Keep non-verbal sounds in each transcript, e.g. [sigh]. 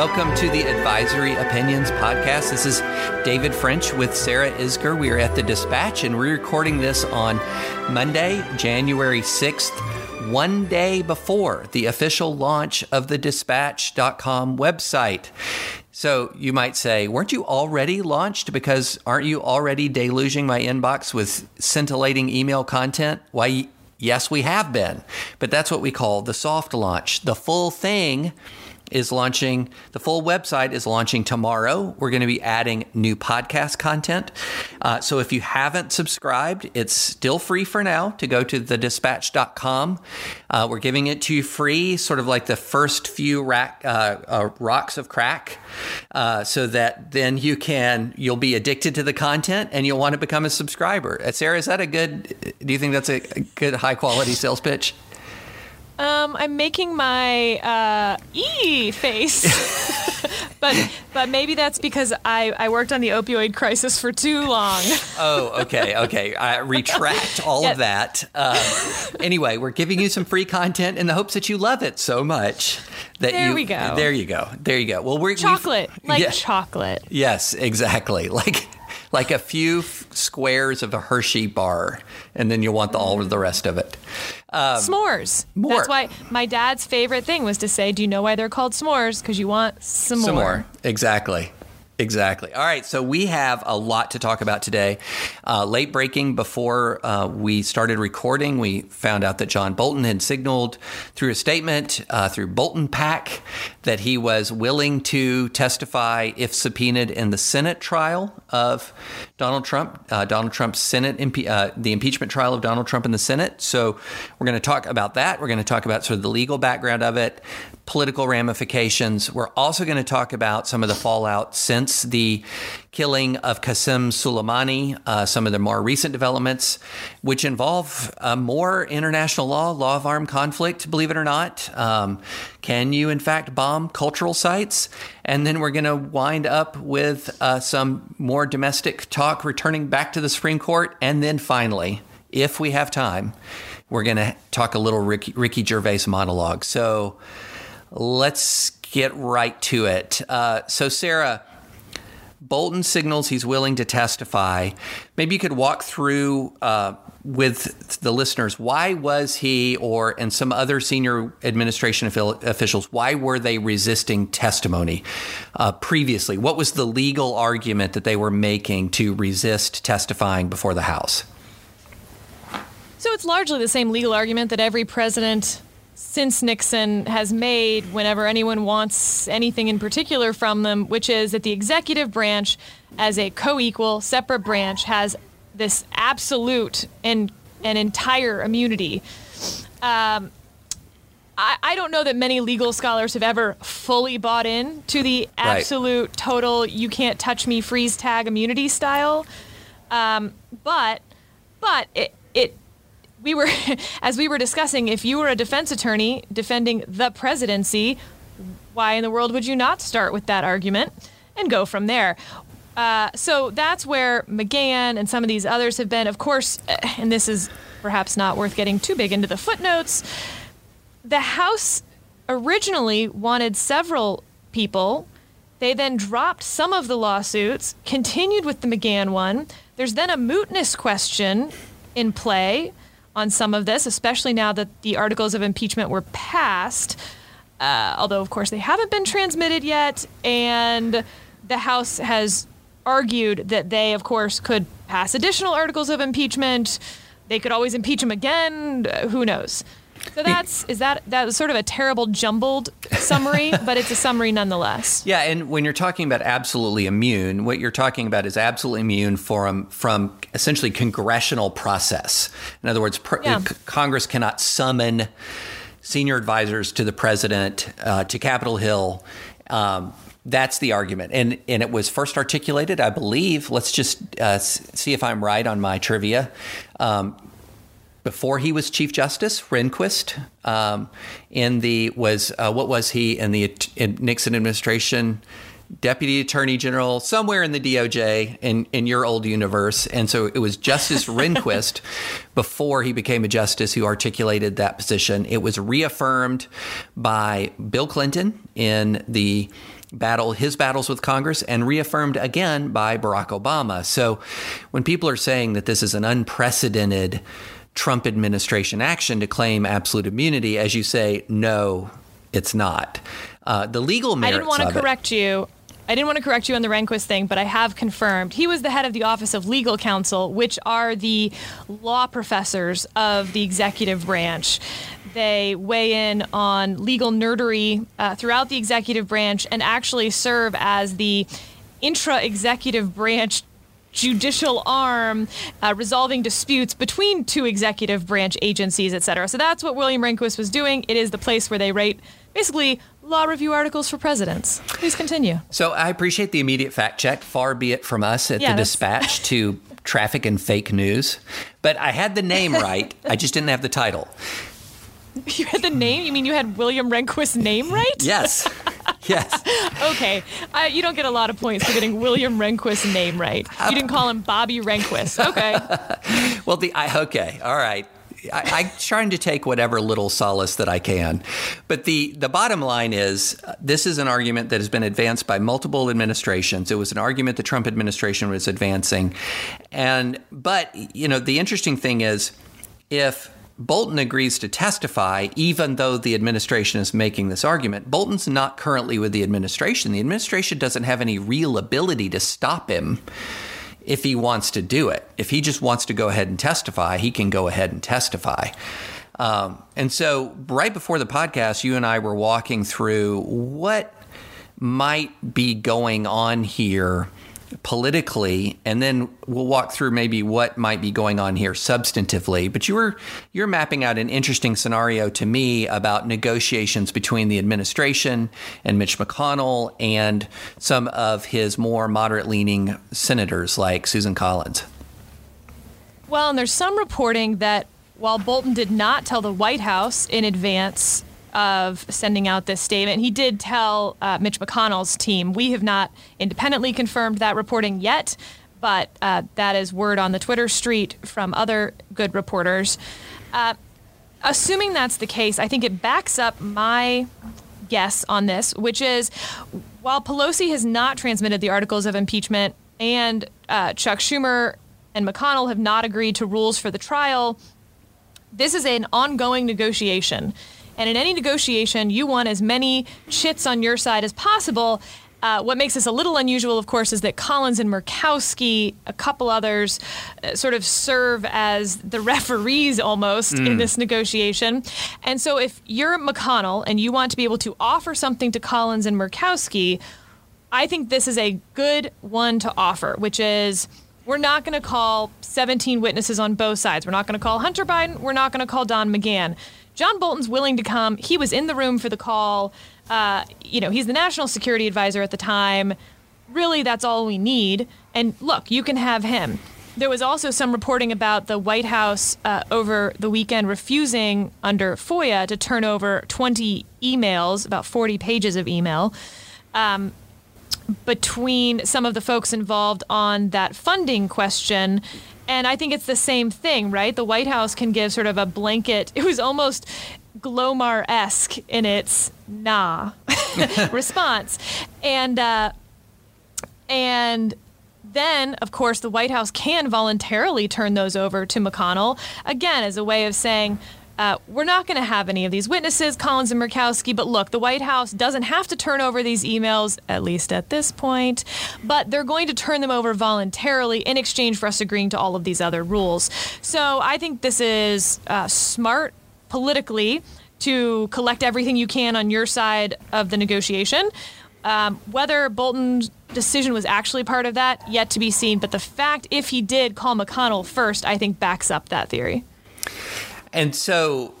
Welcome to the Advisory Opinions Podcast. This is David French with Sarah Isgur. We are at the Dispatch and we're recording this on Monday, January 6th, one day before the official launch of the dispatch.com website. So you might say, weren't you already launched? Because aren't you already deluging my inbox with scintillating email content? Why, yes, we have been. But that's what we call the soft launch. The full thing is launching, the full website is launching tomorrow. We're going to be adding new podcast content. Uh, so if you haven't subscribed, it's still free for now to go to thedispatch.com. Uh, we're giving it to you free, sort of like the first few rack, uh, uh rocks of crack, uh, so that then you can, you'll be addicted to the content and you'll want to become a subscriber. Uh, Sarah, is that a good, do you think that's a good high quality sales pitch? Um, I'm making my uh, e face, [laughs] but but maybe that's because I, I worked on the opioid crisis for too long. [laughs] oh, okay, okay. I retract all yes. of that. Uh, anyway, we're giving you some free content in the hopes that you love it so much that there you. we go. There you go. There you go. Well, we're chocolate, like yeah, chocolate. Yes, exactly. [laughs] Like like a few f- squares of a Hershey bar, and then you'll want the, all of the rest of it. Um, s'mores. More. That's why my dad's favorite thing was to say, "Do you know why they're called s'mores? Because you want some, some more." more. Exactly. Exactly. All right. So we have a lot to talk about today. Uh, late breaking before uh, we started recording, we found out that John Bolton had signaled through a statement uh, through Bolton PAC that he was willing to testify if subpoenaed in the Senate trial of Donald Trump, uh, Donald Trump's Senate, impe- uh, the impeachment trial of Donald Trump in the Senate. So we're going to talk about that. We're going to talk about sort of the legal background of it, political ramifications. We're also going to talk about some of the fallout since the killing of Qasem Soleimani, uh, some of the more recent developments, which involve uh, more international law, law of armed conflict, believe it or not. Um, can you, in fact, bomb cultural sites? And then we're going to wind up with uh, some more domestic talk returning back to the Supreme Court. And then finally, if we have time, we're going to talk a little Ricky, Ricky Gervais monologue. So, let's get right to it. Uh, so, Sarah, Bolton signals he's willing to testify. Maybe you could walk through uh, with the listeners why was he or and some other senior administration officials why were they resisting testimony uh, previously? What was the legal argument that they were making to resist testifying before the House? So it's largely the same legal argument that every president since Nixon has made whenever anyone wants anything in particular from them, which is that the executive branch, as a co equal, separate branch, has this absolute and an entire immunity. Um, I, I, don't know that many legal scholars have ever fully bought in to the absolute, right. total, you can't touch me, freeze tag immunity style. Um, but, but it, it we were, [laughs] as we were discussing, if you were a defense attorney defending the presidency, why in the world would you not start with that argument and go from there? Uh, so that's where McGahn and some of these others have been. Of course, eh, and this is perhaps not worth getting too big into the footnotes. The House originally wanted several people. They then dropped some of the lawsuits, continued with the McGahn one. There's then a mootness question in play on some of this, especially now that the articles of impeachment were passed. Uh, although, of course, they haven't been transmitted yet. And the House has argued that they, of course, could pass additional articles of impeachment. They could always impeach him again. Who knows? So that's is that that was sort of a terrible jumbled summary, [laughs] but it's a summary nonetheless. Yeah, and when you're talking about absolutely immune, what you're talking about is absolutely immune from from essentially congressional process. In other words, pr- Yeah. c- Congress cannot summon senior advisors to the president uh, to Capitol Hill. Um, that's the argument, and and it was first articulated, I believe. Let's just uh, see if I'm right on my trivia. Um, before he was Chief Justice, Rehnquist, um, in the was uh, what was he in the in Nixon administration? Deputy Attorney General, somewhere in the DOJ in, in your old universe. And so it was Justice Rehnquist [laughs] before he became a justice who articulated that position. It was reaffirmed by Bill Clinton in the battle his battles with Congress and reaffirmed again by Barack Obama. So when people are saying that this is an unprecedented Trump administration action to claim absolute immunity, as you say, no, it's not. Uh, the legal matter I didn't want to of it- correct you. I didn't want to correct you on the Rehnquist thing, but I have confirmed he was the head of the Office of Legal Counsel, which are the law professors of the executive branch. They weigh in on legal nerdery uh, throughout the executive branch and actually serve as the intra executive branch judicial arm uh, resolving disputes between two executive branch agencies, et cetera. So that's what William Rehnquist was doing. It is the place where they write basically law review articles for presidents. Please continue. So I appreciate the immediate fact check. Far be it from us at Yeah, the that's- dispatch to [laughs] traffic and fake news. But I had the name right. I just didn't have the title. [laughs] You had the name? You mean you had William Rehnquist's name right? Yes. yes. [laughs] Okay. Uh, you don't get a lot of points for getting William Rehnquist's name right. You didn't call him Bobby Rehnquist. Okay. Well, the I okay, all right. I, I'm trying to take whatever little solace that I can, but the the bottom line is uh, this is an argument that has been advanced by multiple administrations. It was an argument the Trump administration was advancing, and but you know the interesting thing is if Bolton agrees to testify, even though the administration is making this argument. Bolton's not currently with the administration. The administration doesn't have any real ability to stop him if he wants to do it. If he just wants to go ahead and testify, he can go ahead and testify. Um, and so, right before the podcast, you and I were walking through what might be going on here politically, and then we'll walk through maybe what might be going on here substantively. But you were you're mapping out an interesting scenario to me about negotiations between the administration and Mitch McConnell and some of his more moderate leaning senators like Susan Collins. Well, and there's some reporting that while Bolton did not tell the White House in advance of sending out this statement, he did tell uh, Mitch McConnell's team. We have not independently confirmed that reporting yet, but uh, that is word on the Twitter street from other good reporters. Uh, assuming that's the case, I think it backs up my guess on this, which is while Pelosi has not transmitted the articles of impeachment and uh, Chuck Schumer and McConnell have not agreed to rules for the trial, this is an ongoing negotiation. And in any negotiation, you want as many chits on your side as possible. Uh, what makes this a little unusual, of course, is that Collins and Murkowski, a couple others, uh, sort of serve as the [laughs] referees almost in this negotiation. And so, if you're McConnell and you want to be able to offer something to Collins and Murkowski, I think this is a good one to offer, which is we're not going to call 17 witnesses on both sides. We're not going to call Hunter Biden. We're not going to call Don McGahn. John Bolton's willing to come. He was in the room for the call. Uh, you know, he's the national security advisor at the time. Really, that's all we need. And look, you can have him. There was also some reporting about the White House uh, over the weekend refusing, under FOIA, to turn over 20 emails, about 40 pages of email. Um, between some of the folks involved on that funding question. And I think it's the same thing, right? The White House can give sort of a blanket, [laughs] it was almost Glomar esque in its nah [laughs] response. And, uh, and then, of course, the White House can voluntarily turn those over to McConnell, again, as a way of saying, uh, we're not going to have any of these witnesses, Collins and Murkowski, but look, the White House doesn't have to turn over these emails, at least at this point, but they're going to turn them over voluntarily in exchange for us agreeing to all of these other rules. So I think this is uh, smart politically to collect everything you can on your side of the negotiation. Um, whether Bolton's decision was actually part of that, yet to be seen. But the fact, if he did call McConnell first, I think backs up that theory. And so,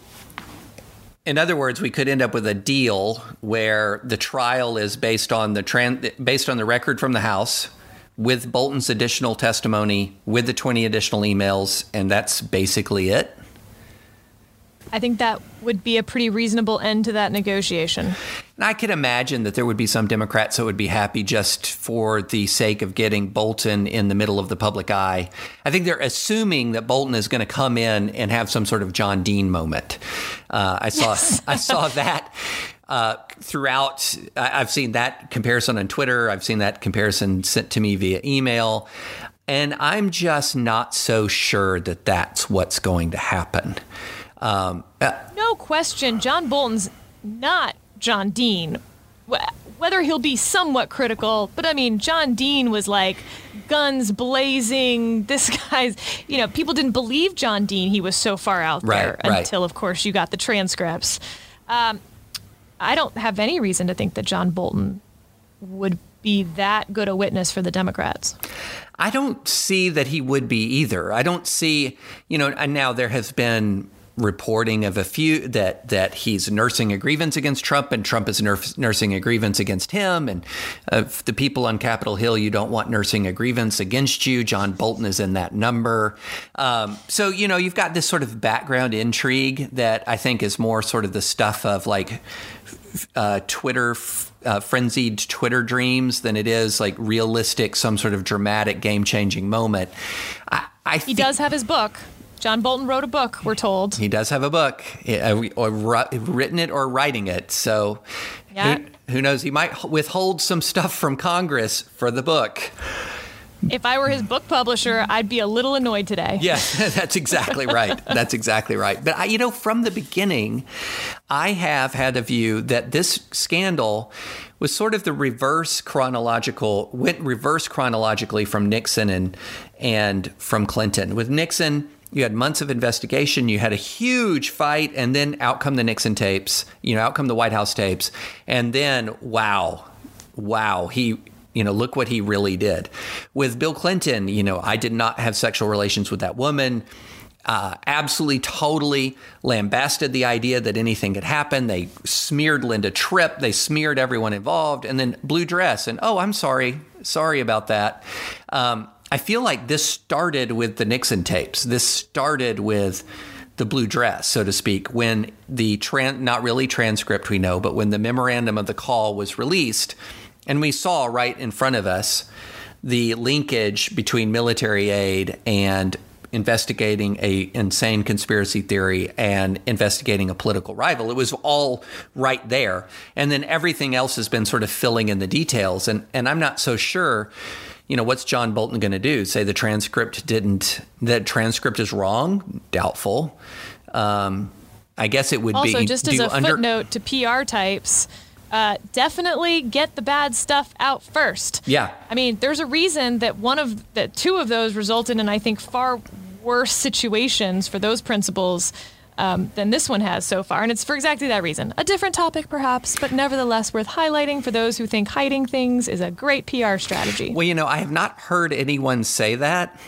in other words, we could end up with a deal where the trial is based on the tran- based on the record from the House with Bolton's additional testimony with the 20 additional emails and that's basically it. I think that would be a pretty reasonable end to that negotiation. And I could imagine that there would be some Democrats that would be happy just for the sake of getting Bolton in the middle of the public eye. I think they're assuming that Bolton is going to come in and have some sort of John Dean moment. Uh, I saw yes. I saw [laughs] that. Uh, throughout, I've seen that comparison on Twitter. I've seen that comparison sent to me via email. And I'm just not so sure that that's what's going to happen. Um, uh, no question, John Bolton's not John Dean. Whether he'll be somewhat critical, but I mean, John Dean was like guns blazing. [laughs] This guy's, you know, people didn't believe John Dean. He was so far out right, there right. until, of course, you got the transcripts. Um, I don't have any reason to think that John Bolton would be that good a witness for the Democrats. I don't see that he would be either. I don't see, you know, and now there has been reporting of a few that that he's nursing a grievance against Trump and Trump is nursing a grievance against him. And uh, the people on Capitol Hill you don't want nursing a grievance against you. John Bolton is in that number. Um, so you know you've got this sort of background intrigue that I think is more sort of the stuff of like uh, Twitter uh, frenzied Twitter dreams than it is like realistic some sort of dramatic game changing moment. I, I he does have his book John Bolton wrote a book, we're told. He does have a book, uh, or written it or writing it. So yeah. who, who knows? He might withhold some stuff from Congress for the book. If I were his book publisher, I'd be a little annoyed today. Yeah, [laughs] that's exactly right. That's exactly right. But I, you know, from the beginning, I have had a view that this scandal was sort of the reverse chronological went reverse chronologically from Nixon and and from Clinton. With Nixon, you had months of investigation, you had a huge fight, and then out come the Nixon tapes, you know, out come the White House tapes. And then, wow, wow, he, you know, look what he really did. With Bill Clinton, you know, I did not have sexual relations with that woman. Uh, absolutely, totally lambasted the idea that anything could happen. They smeared Linda Tripp. They smeared everyone involved. And then blue dress. And oh, I'm sorry. Sorry about that. Um, I feel like this started with the Nixon tapes. This started with the blue dress, so to speak, when the tran- not really transcript we know, but when the memorandum of the call was released, and we saw right in front of us the linkage between military aid and investigating a insane conspiracy theory and investigating a political rival. It was all right there. And then everything else has been sort of filling in the details. And and I'm not so sure you know, what's John Bolton going to do? Say the transcript didn't, that transcript is wrong? Doubtful. Um, I guess it would also, be. Also, just as a under- footnote to PR types, uh, definitely get the bad stuff out first. Yeah. I mean, there's a reason that one of that two of those resulted in, I think, far worse situations for those principals um, than this one has so far. And it's for exactly that reason. A different topic, perhaps, but nevertheless worth highlighting for those who think hiding things is a great PR strategy. Well, you know, I have not heard anyone say that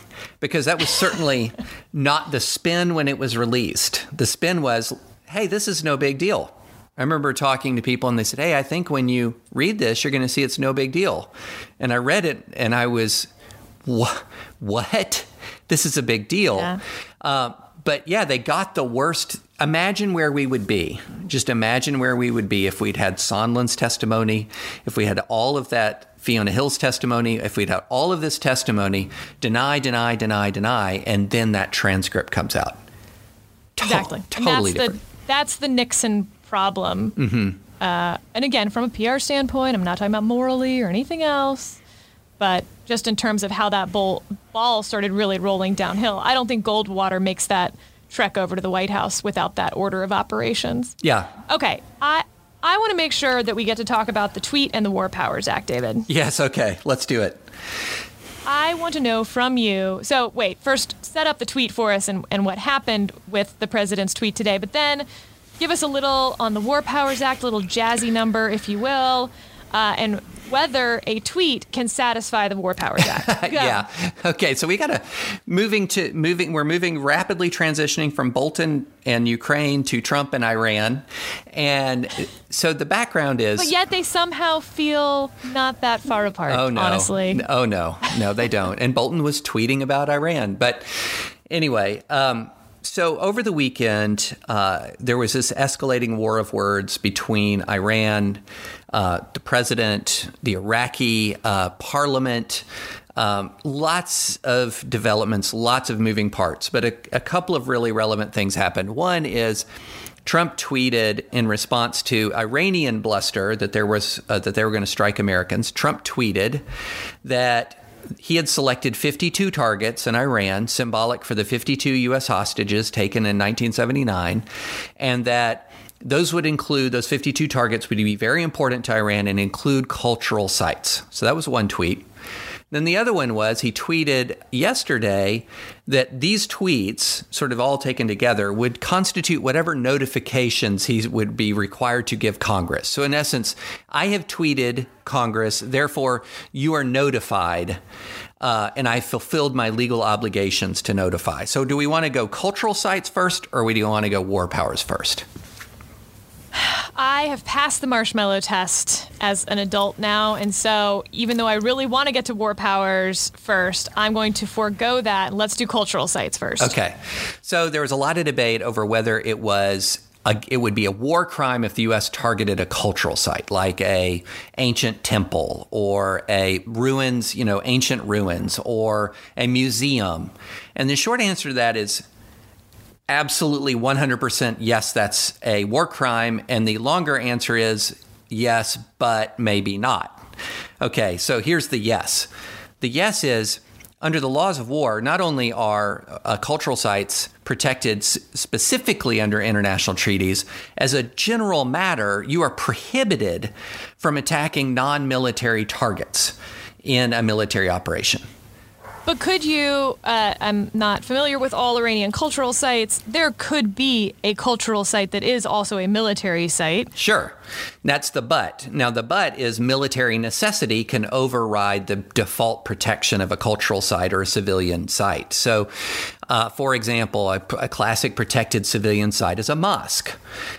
because that was certainly [laughs] not the spin when it was released. The spin was, hey, this is no big deal. I remember talking to people and they said, Hey, I think when you read this, you're going to see it's no big deal. And I read it and I was, What? This is a big deal. Yeah. Uh, but yeah, they got the worst. Imagine where we would be. Just imagine where we would be if we'd had Sondland's testimony, if we had all of that Fiona Hill's testimony, if we'd had all of this testimony, deny, deny, deny, deny, and then that transcript comes out. To- Exactly. Totally that's the that's the Nixon problem. Mm-hmm. Uh, and again, from a PR standpoint, I'm not talking about morally or anything else, but just in terms of how that bowl, ball started really rolling downhill. I don't think Goldwater makes that trek over to the White House without that order of operations. yeah. Okay, I I want to make sure that we get to talk about the tweet and the War Powers Act, David. Yes. Okay. Let's do it. I want to know from you. So, wait, first set up the tweet for us and, and what happened with the president's tweet today, but then give us a little on the War Powers Act, a little jazzy number, if you will, uh, and whether a tweet can satisfy the War Powers Act. [laughs] Yeah. Okay. So we got to moving to moving. We're moving rapidly transitioning from Bolton and Ukraine to Trump and Iran, and so the background is. But yet they somehow feel not that far apart, Oh no! honestly. Oh no! No, they don't. And Bolton was tweeting about Iran. But anyway, um, so over the weekend, uh, there was this escalating war of words between Iran, uh, the president, the Iraqi uh, parliament. Um, lots of developments, lots of moving parts, but a, a couple of really relevant things happened. One is Trump tweeted in response to Iranian bluster that there was uh, that they were going to strike Americans. Trump tweeted that he had selected 52 targets in Iran, symbolic for the 52 U.S. hostages taken in 1979, and that those would include those 52 targets would be very important to Iran and include cultural sites. So that was one tweet. Then the other one was he tweeted yesterday that these tweets, sort of all taken together, would constitute whatever notifications he would be required to give Congress. So, in essence, I have tweeted Congress, therefore, you are notified. Uh, and I fulfilled my legal obligations to notify. So, do we want to go cultural sites first, or do we want to go war powers first? I have passed the marshmallow test as an adult now, and so even though I really want to get to war powers first, I'm going to forego that. Let's do cultural sites first. Okay. So there was a lot of debate over whether it was a, it would be a war crime if the U.S. targeted a cultural site like a ancient temple or a ruins, you know, ancient ruins or a museum. And the short answer to that is absolutely 100% yes, that's a war crime. And the longer answer is yes, but maybe not. Okay, so here's the yes. The yes is under the laws of war, not only are uh, cultural sites protected s- specifically under international treaties, as a general matter, you are prohibited from attacking non military targets in a military operation. But could you? Uh, I'm not familiar with all Iranian cultural sites. There could be a cultural site that is also a military site. Sure. That's the but. Now, the but is military necessity can override the default protection of a cultural site or a civilian site. So, uh, for example, a, a classic protected civilian site is a mosque.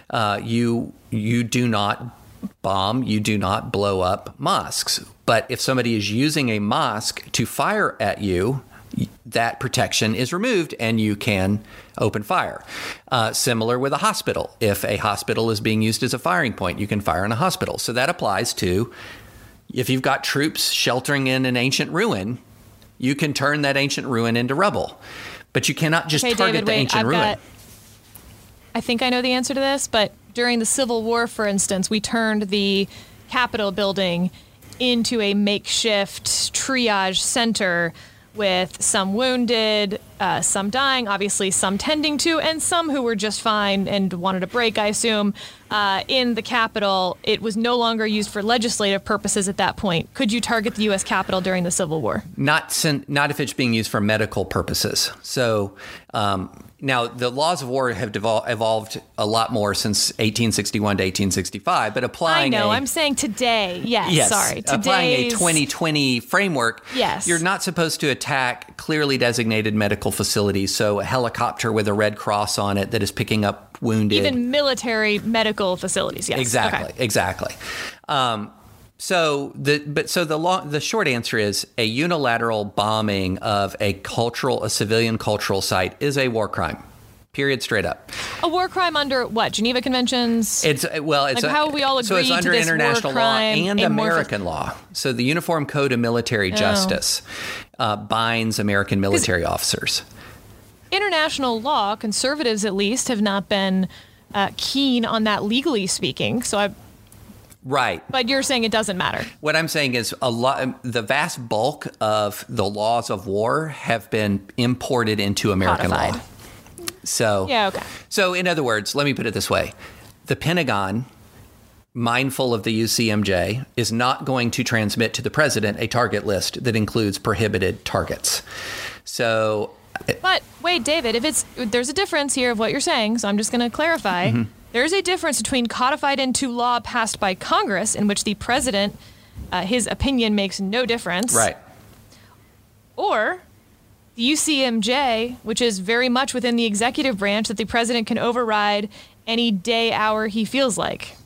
Uh, you, you do not bomb, you do not blow up mosques. But if somebody is using a mosque to fire at you, that protection is removed and you can open fire. Uh, similar with a hospital. If a hospital is being used as a firing point, you can fire in a hospital. So that applies to if you've got troops sheltering in an ancient ruin, you can turn that ancient ruin into rubble. But you cannot just Okay, target David, the wait. ancient I've ruin. got. I think I know the answer to this, but during the Civil War, for instance, we turned the Capitol building into a makeshift triage center with some wounded, uh, some dying, obviously some tending to, and some who were just fine and wanted a break, I assume. Uh, in the Capitol, it was no longer used for legislative purposes at that point. Could you target the U.S. Capitol during the Civil War? not not if it's being used for medical purposes. So um, now the laws of war have devol- evolved a lot more since 1861 to 1865, but applying. I know. a, I'm saying today. Yes. yes, sorry. applying a 2020 framework, Yes. you're not supposed to attack clearly designated medical facilities. So a helicopter with a red cross on it that is picking up wounded. even military medical facilities. Yes. Exactly, Okay. exactly. Um, so the but so the long the short answer is a unilateral bombing of a cultural a civilian cultural site is a war crime. Period. Straight up. A war crime under what? Geneva Conventions? It's uh, well, it's Like, a- how we all agree. so it's agree to under this international law and American law. So the Uniform Code of Military Justice uh, binds American military officers. international law, conservatives at least have not been uh, keen on that legally speaking. So I, Right. but you're saying it doesn't matter. What I'm saying is a lot. The vast bulk of the laws of war have been imported into American law. Codified. So Yeah, okay. So in other words, let me put it this way: the Pentagon, mindful of the UCMJ, is not going to transmit to the president a target list that includes prohibited targets. So But wait, David, if it's there's a difference here of what you're saying, so I'm just going to clarify. Mm-hmm. There's a difference between codified into law passed by Congress, in which the president, uh, his opinion makes no difference, right. or the UCMJ, which is very much within the executive branch that the president can override any day, hour he feels like.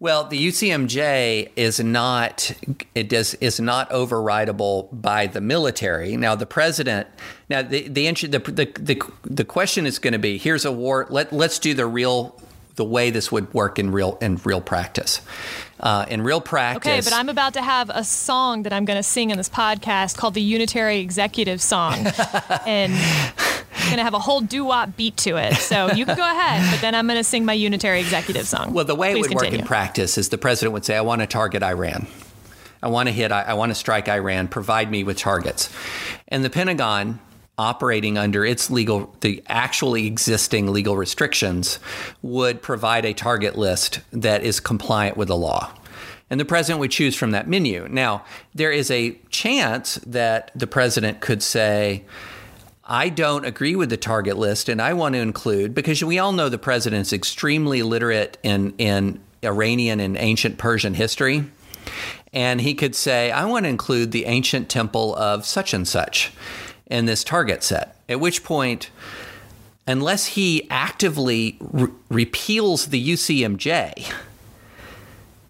Well, the UCMJ is not it does is not overridable by the military. Now, the president. Now, the the the the, the, the question is going to be: Here's a war. Let let's do the real the way this would work in real in real practice. Uh, in real practice. Okay, but I'm about to have a song that I'm going to sing in this podcast called the Unitary Executive Song. [laughs] and I'm going to have a whole doo wop beat to it. So you can go ahead, but then I'm going to sing my Unitary Executive Song. Well, the way Please it would work in practice is the president would say, "I want to target Iran. I want to hit. I, I want to strike Iran. Provide me with targets." And the Pentagon, operating under its legal, the actually existing legal restrictions, would provide a target list that is compliant with the law. And the president would choose from that menu. Now, there is a chance that the president could say, I don't agree with the target list, and I want to include because we all know the president's extremely literate in in Iranian and ancient Persian history, and he could say, I want to include the ancient temple of such and such in this target set. At which point, unless he actively re- repeals the UCMJ,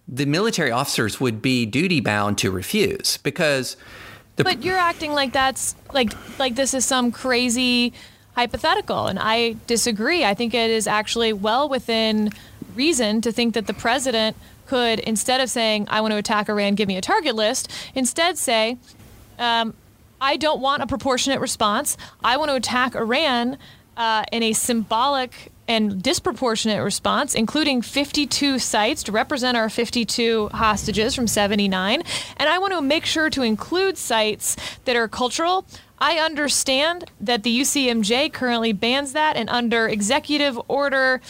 the military officers would be duty bound to refuse because. The, But you're acting like that's like like this is some crazy hypothetical, and I disagree. I think it is actually well within reason to think that the president could, instead of saying "I want to attack Iran, give me a target list," instead say, um, "I don't want a proportionate response. I want to attack Iran uh, in a symbolic." And disproportionate response, including 52 sites to represent our 52 hostages from 79. And I want to make sure to include sites that are cultural. I understand that the UCMJ currently bans that, and under executive order,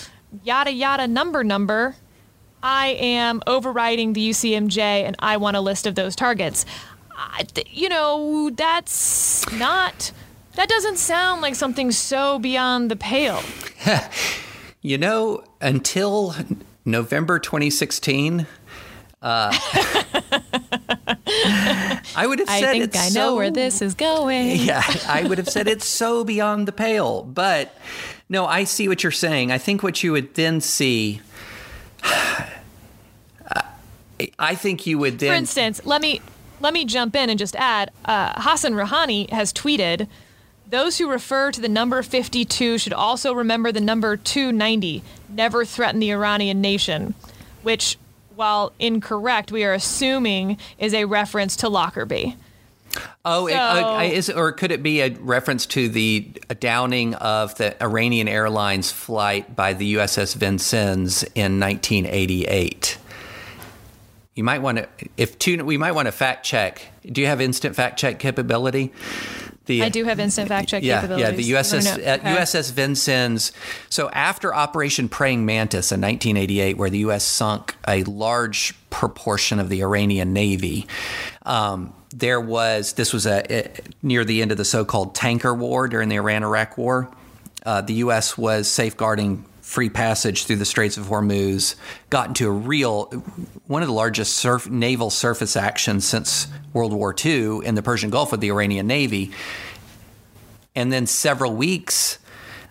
yada yada number number, I am overriding the UCMJ and I want a list of those targets. I, th- you know, that's not. That doesn't sound like something so beyond the pale. [laughs] You know, until November 2016, uh, [laughs] I would have said I think I know so- where this is going. [laughs] Yeah, I would have said it's so beyond the pale. But no, I see what you're saying. I think what you would then see. [sighs] I think you would then. For instance, let me let me jump in and just add. Uh, Hassan Rouhani has tweeted, "Those who refer to the number 52 should also remember the number 290. Never threaten the Iranian nation," which, while incorrect, we are assuming is a reference to Lockerbie. Oh, it, uh, is, or could it be a reference to the downing of the Iranian Airlines flight by the USS Vincennes in 1988? You might want to, if two, we might want to fact check. Do you have instant fact check capability? The, I do have instant fact check yeah, capabilities. Yeah, the USS You wanna know- uh, okay. USS Vincennes. So after Operation Praying Mantis in 1988, where the U.S. sunk a large proportion of the Iranian Navy, um, there was this was a, a near the end of the so-called tanker war during the Iran-Iraq War. Uh, the U.S. was safeguarding free passage through the Straits of Hormuz, got into a real one of the largest surf, naval surface actions since World War II in the Persian Gulf with the Iranian Navy. And then several weeks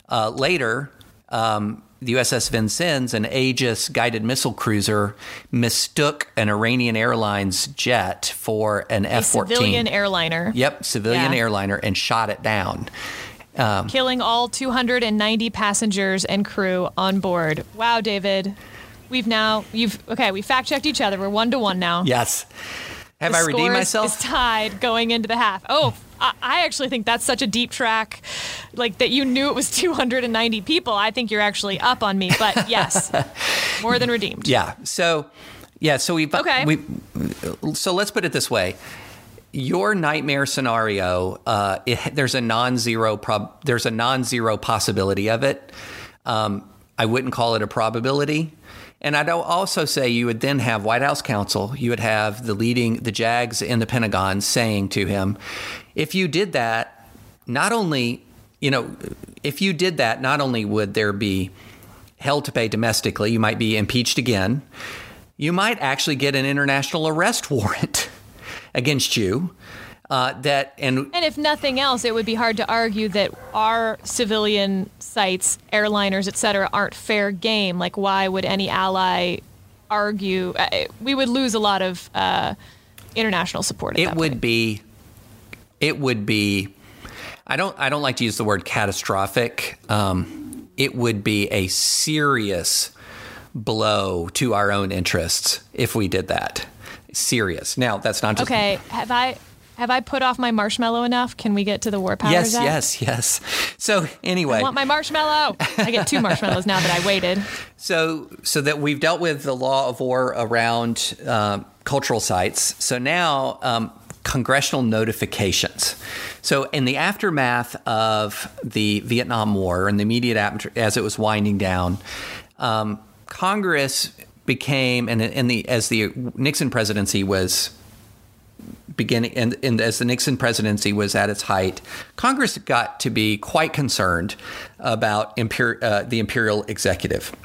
uh, later, um, the USS Vincennes, an Aegis guided missile cruiser, mistook an Iranian Airlines jet for an F 14. civilian airliner. Yep, civilian Yeah. airliner and shot it down. Um, killing all 290 passengers and crew on board. Wow, David. We've now you've okay. We fact checked each other. We're one to one now. yes. Have The I redeemed myself? Is tied going into the half. Oh, I, I actually think that's such a deep track, like that you knew it was 290 people. I think you're actually up on me. But [laughs] yes, more than redeemed. Yeah. So, yeah. So we. Okay. We. So let's put it this way. Your nightmare scenario, uh, it, there's a non-zero prob. There's a non-zero possibility of it. Um, I wouldn't call it a probability. And I'd also say you would then have White House counsel. You would have the leading the JAGs in the Pentagon saying to him, if you did that, not only you know, if you did that, not only would there be hell to pay domestically, you might be impeached again. You might actually get an international arrest warrant [laughs] against you. Uh, that and And if nothing else, it would be hard to argue that our civilian sites, airliners, et cetera, aren't fair game. Like, why would any ally argue? Uh, we would lose a lot of uh, international support. It would point. be it would be i don't i don't like to use the word catastrophic um, it would be a serious blow to our own interests if we did that serious now that's not just Okay, have I have I put off my marshmallow enough? Can we get to the War Powers yes Act? yes yes so anyway I want my marshmallow. I get two marshmallows now that I waited. So, so that we've dealt with the law of war around um, cultural sites. So now, um, congressional notifications. So, in the aftermath of the Vietnam War and the immediate after, as it was winding down, um, Congress became, and in the as the Nixon presidency was beginning and, and as the Nixon presidency was at its height, Congress got to be quite concerned about imper- uh, the imperial executive.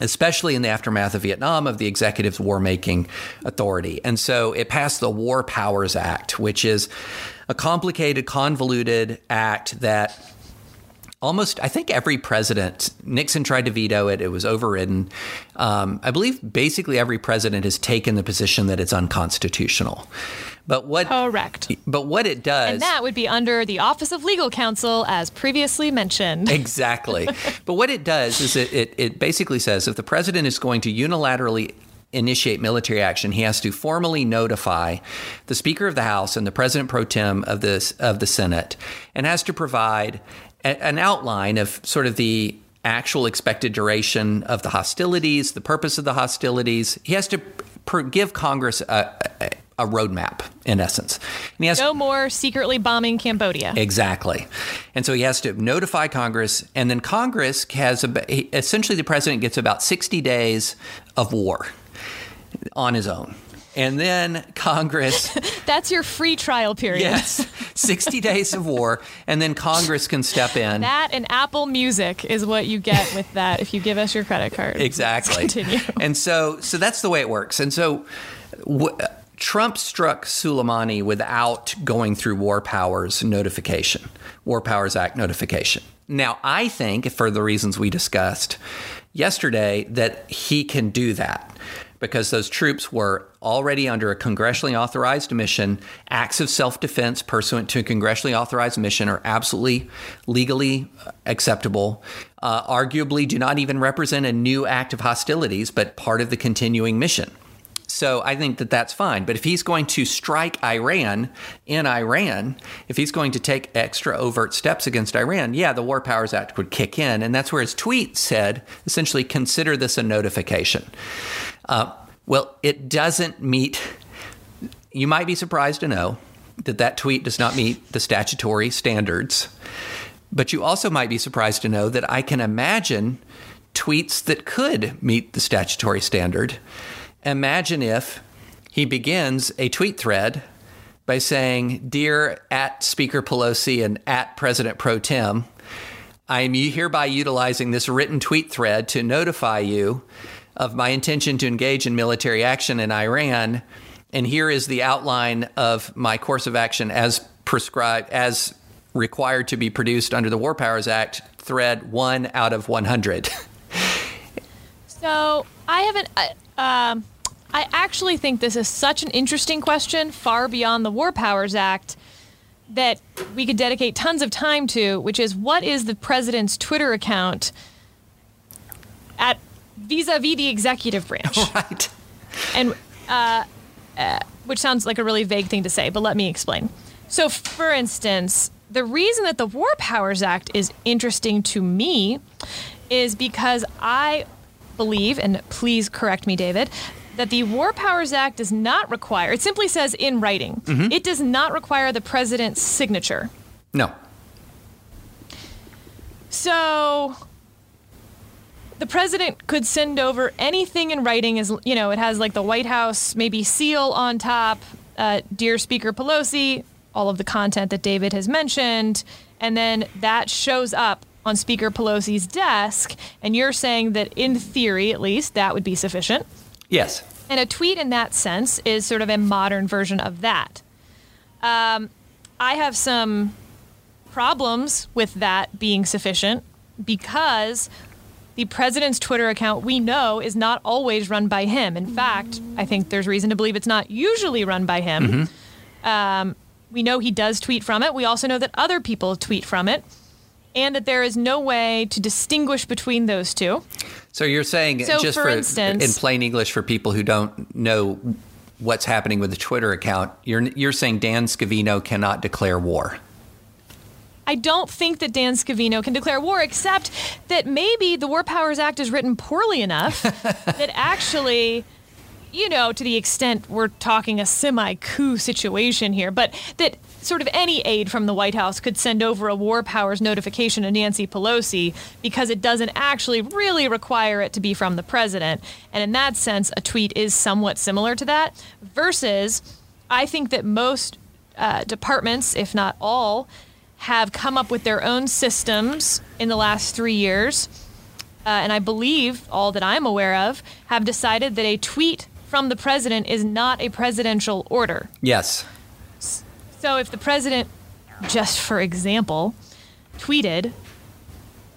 Especially in the aftermath of Vietnam, of the executive's war making authority. And so it passed the War Powers Act, which is a complicated, convoluted act that almost I think every president Nixon tried to veto it. It was overridden. Um, I believe basically every president has taken the position that it's unconstitutional. But what Correct. But what it does And that would be under the Office of Legal Counsel, as previously mentioned. [laughs] exactly. but what it does is it, it it basically says if the president is going to unilaterally initiate military action, he has to formally notify the Speaker of the House and the President pro tem of this of the Senate, and has to provide a, an outline of sort of the actual expected duration of the hostilities, the purpose of the hostilities. He has to pr- give Congress a, a, a roadmap, in essence. And he has No more secretly bombing Cambodia. Exactly. And so he has to notify Congress, and then Congress has essentially the president gets about 60 days of war on his own. And then Congress, [laughs] That's your free trial period. yes, 60 days of war, and then Congress can step in. That and Apple Music is what you get with that if you give us your credit card. Exactly. Let's continue. And so, so that's the way it works. And so, w- Trump struck Soleimani without going through War Powers notification, War Powers Act notification. Now, I think, for the reasons we discussed yesterday, that he can do that because those troops were already under a congressionally authorized mission. Acts of self defense pursuant to a congressionally authorized mission are absolutely legally acceptable. Uh, arguably, do not even represent a new act of hostilities, but part of the continuing mission. So I think that that's fine. But if he's going to strike Iran in Iran, if he's going to take extra overt steps against Iran, yeah, the War Powers Act would kick in. And that's where his tweet said essentially, consider this a notification. Uh, well, it doesn't meet, you might be surprised to know that that tweet does not meet the statutory standards. But you also might be surprised to know that I can imagine tweets that could meet the statutory standard. Imagine if he begins a tweet thread by saying, Dear at Speaker Pelosi and at President Pro Tem, I am hereby utilizing this written tweet thread to notify you of my intention to engage in military action in Iran. And here is the outline of my course of action as prescribed, as required to be produced under the War Powers Act, thread one out of 100. So I haven't. Uh, um, I actually think this is such an interesting question, far beyond the War Powers Act, that we could dedicate tons of time to, which is what is the president's Twitter account at vis-a-vis the executive branch, [laughs] Right. and uh, uh, which sounds like a really vague thing to say, but let me explain. So, for instance, the reason that the War Powers Act is interesting to me is because I believe, and please correct me, David, that the War Powers Act does not require, it simply says in writing, it does not require the president's signature. No. So the president could send over anything in writing as you know it has like the white house maybe seal on top uh, dear speaker pelosi all of the content that david has mentioned and then that shows up on speaker pelosi's desk and you're saying that in theory at least that would be sufficient Yes. and a tweet in that sense is sort of a modern version of that. Um, I have some problems with that being sufficient because the president's Twitter account we know is not always run by him. In fact, I think there's reason to believe it's not usually run by him. Um, we know he does tweet from it. We also know that other people tweet from it. And that there is no way to distinguish between those two. So you're saying So, just for instance- in plain English for people who don't know what's happening with the Twitter account, you're you're saying Dan Scavino cannot declare war. I don't think that Dan Scavino can declare war, except that maybe the War Powers Act is written poorly enough [laughs] that actually, you know, to the extent we're talking a semi coup situation here, but that sort of any aide from the White House could send over a war powers notification to Nancy Pelosi because it doesn't actually really require it to be from the president. And in that sense, a tweet is somewhat similar to that, versus I think that most uh, departments, if not all, have come up with their own systems in the last three years. Uh, and I believe all that I'm aware of have decided that a tweet from the president is not a presidential order. Yes. So if the president, just for example, tweeted,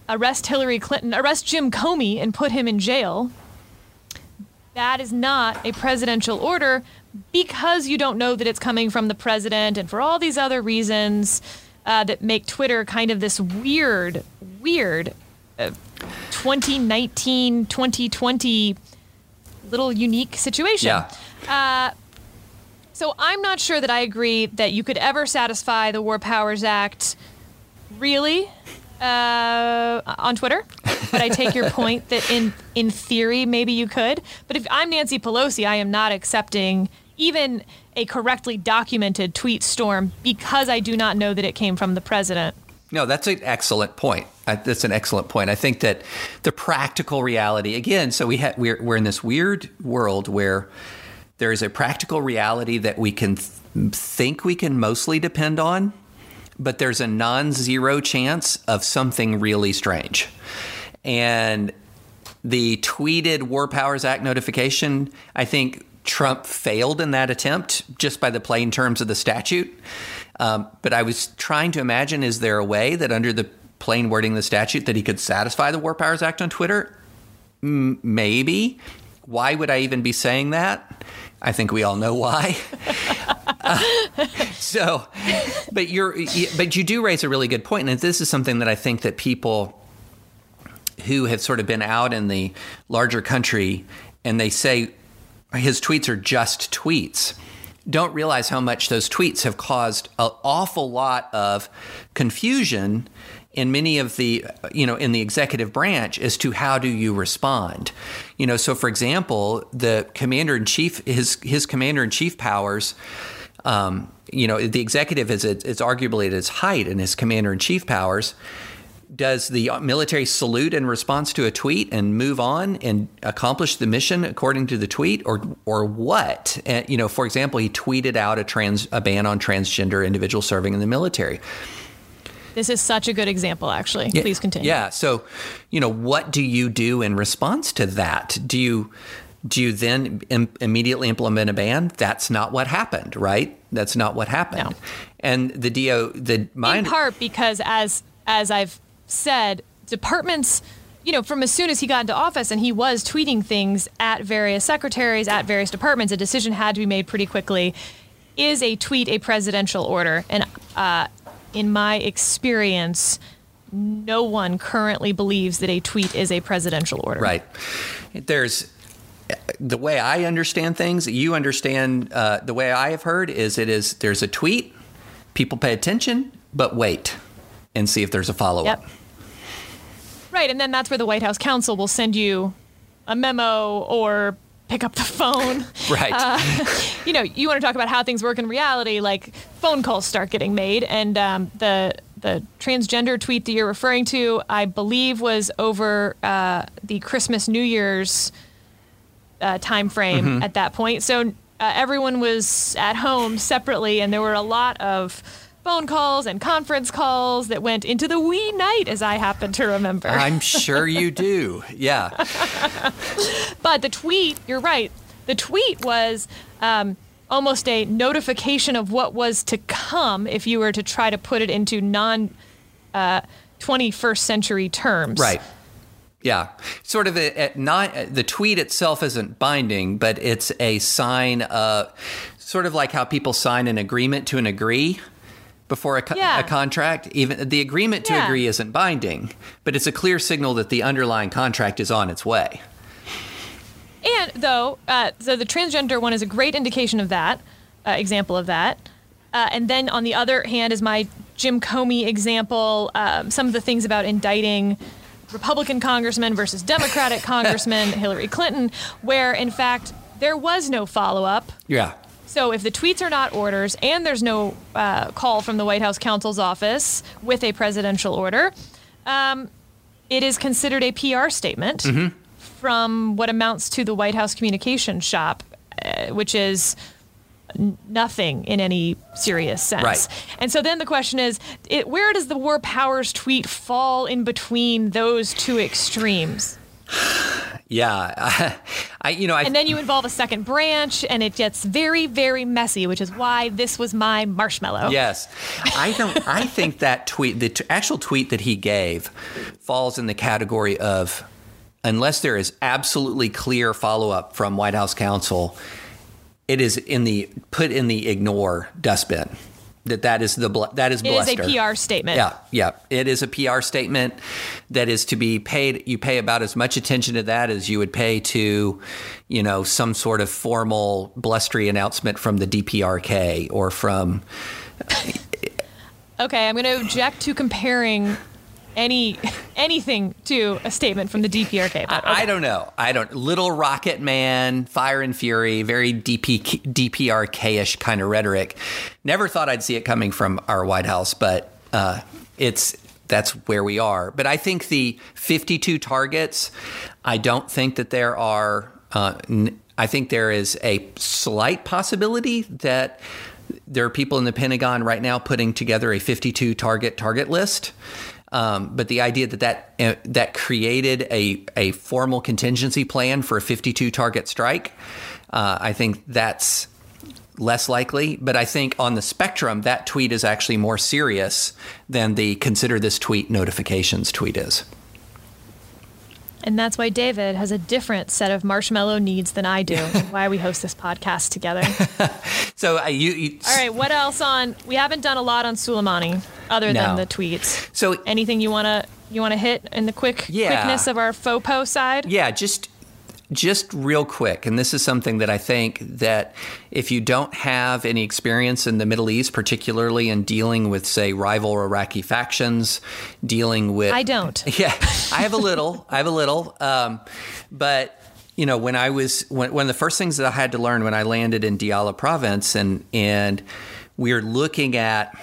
arrest Hillary Clinton, arrest Jim Comey and put him in jail, that is not a presidential order because you don't know that it's coming from the president and for all these other reasons uh, that make Twitter kind of this weird, weird uh, 2019, 2020 little unique situation. Yeah. So I'm not sure that I agree that you could ever satisfy the War Powers Act really uh, on Twitter. But I take your point that in in theory maybe you could. But if I'm Nancy Pelosi, I am not accepting even a correctly documented tweet storm because I do not know that it came from the president. No, that's an excellent point. I, that's an excellent point. I think that the practical reality, again, so we ha- we're, we're in this weird world where there is a practical reality that we can th- think we can mostly depend on, but there's a non zero chance of something really strange. And the tweeted War Powers Act notification, I think Trump failed in that attempt just by the plain terms of the statute. Um, but I was trying to imagine is there a way that under the plain wording of the statute that he could satisfy the War Powers Act on Twitter? M- maybe. Why would I even be saying that? I think we all know why. Uh, [laughs] so, but you're, but you do raise a really good point, and this is something that I think that people who have sort of been out in the larger country and they say his tweets are just tweets don't realize how much those tweets have caused an awful lot of confusion in many of the you know in the executive branch as to how do you respond. You know so for example the commander in chief his his commander in chief powers um, you know the executive is it's arguably at its height in his commander in chief powers. Does the military salute in response to a tweet and move on and accomplish the mission according to the tweet or or what? And, you know for example he tweeted out a trans a ban on transgender individuals serving in the military This is such a good example, actually. Please continue. yeah so you know what do you do in response to that do you do you then Im- immediately implement a ban that's not what happened right that's not what happened No. and the do the my in part because as as I've said, departments, you know, from as soon as he got into office and he was tweeting things at various secretaries, at various departments, a decision had to be made pretty quickly. is a tweet a presidential order? And uh, in my experience, no one currently believes that a tweet is a presidential order. Right. There's the way I understand things. You understand uh, the way I have heard is it is there's a tweet, people pay attention, but wait and see if there's a follow up. Yep. Right, and then that's where the White House counsel will send you a memo or pick up the phone. [laughs] Right. Uh, you know, you want to talk about how things work in reality. Like phone calls start getting made, and um, the the transgender tweet that you're referring to, I believe, was over uh, the Christmas New Year's uh, time frame mm-hmm. at that point. So uh, everyone was at home separately, and there were a lot of phone calls and conference calls that went into the wee night, as I happen to remember. I'm sure you do. Yeah. [laughs] but the tweet, you're right. The tweet was um, almost a notification of what was to come if you were to try to put it into non uh, 21st century terms. Right. Yeah, sort of a, a not the tweet itself isn't binding, but it's a sign of sort of like how people sign an agreement to an agree before a, co- yeah. a contract. Even the agreement to yeah. agree isn't binding, but it's a clear signal that the underlying contract is on its way. And though, uh, so the transgender one is a great indication of that, uh, example of that. Uh, and then on the other hand is my Jim Comey example, um, some of the things about indicting Republican congressmen versus Democratic [laughs] congressmen, Hillary Clinton, where in fact there was no follow up. Yeah. So if the tweets are not orders and there's no uh, call from the White House counsel's office with a presidential order, um, it is considered a PR statement mm-hmm. from what amounts to the White House communication shop, uh, which is nothing in any serious sense. Right. And so then the question is, it, where does the War Powers tweet fall in between those two extremes? Yeah, I, [laughs] I, you know, I, and then you involve a second branch, and it gets very, very messy, which is why this was my marshmallow. Yes, I don't. I think that tweet, the t- actual tweet that he gave, falls in the category of unless there is absolutely clear follow up from White House counsel, it is in the put in the ignore dustbin that that is the that is bluster. It is a PR statement. Yeah, yeah, it is a PR statement that is to be paid. You pay about as much attention to that as you would pay to, you know, some sort of formal blustery announcement from the DPRK or from. okay, I'm going to object to comparing any anything to a statement from the DPRK. But, okay. I, don't know. I don't. Little Rocket Man, Fire and Fury, very DP, DPRK-ish kind of rhetoric. Never thought I'd see it coming from our White House, but uh, it's that's where we are. But I think the 52 targets. I don't think that there are. Uh, n- I think there is a slight possibility that there are people in the Pentagon right now putting together a 52 target target list. Um, but the idea that that uh, that created a a formal contingency plan for a 52 target strike, uh, I think that's less likely. But I think on the spectrum, that tweet is actually more serious than the consider this tweet notifications tweet is. And that's why David has a different set of marshmallow needs than I do. [laughs] why we host this podcast together. [laughs] so uh, you, you, All right. What else on? We haven't done a lot on Soleimani other no. than the tweets. So anything you want to you want to hit in the quick yeah. quickness of our FOPO side? Yeah. Just just real quick, and this is something that I think that if you don't have any experience in the Middle East, particularly in dealing with, say, rival Iraqi factions, dealing with I don't. [laughs] Yeah, I have a little. I have a little, um, but you know, when I was when one of the first things that I had to learn when I landed in Diyala province, and and we are looking at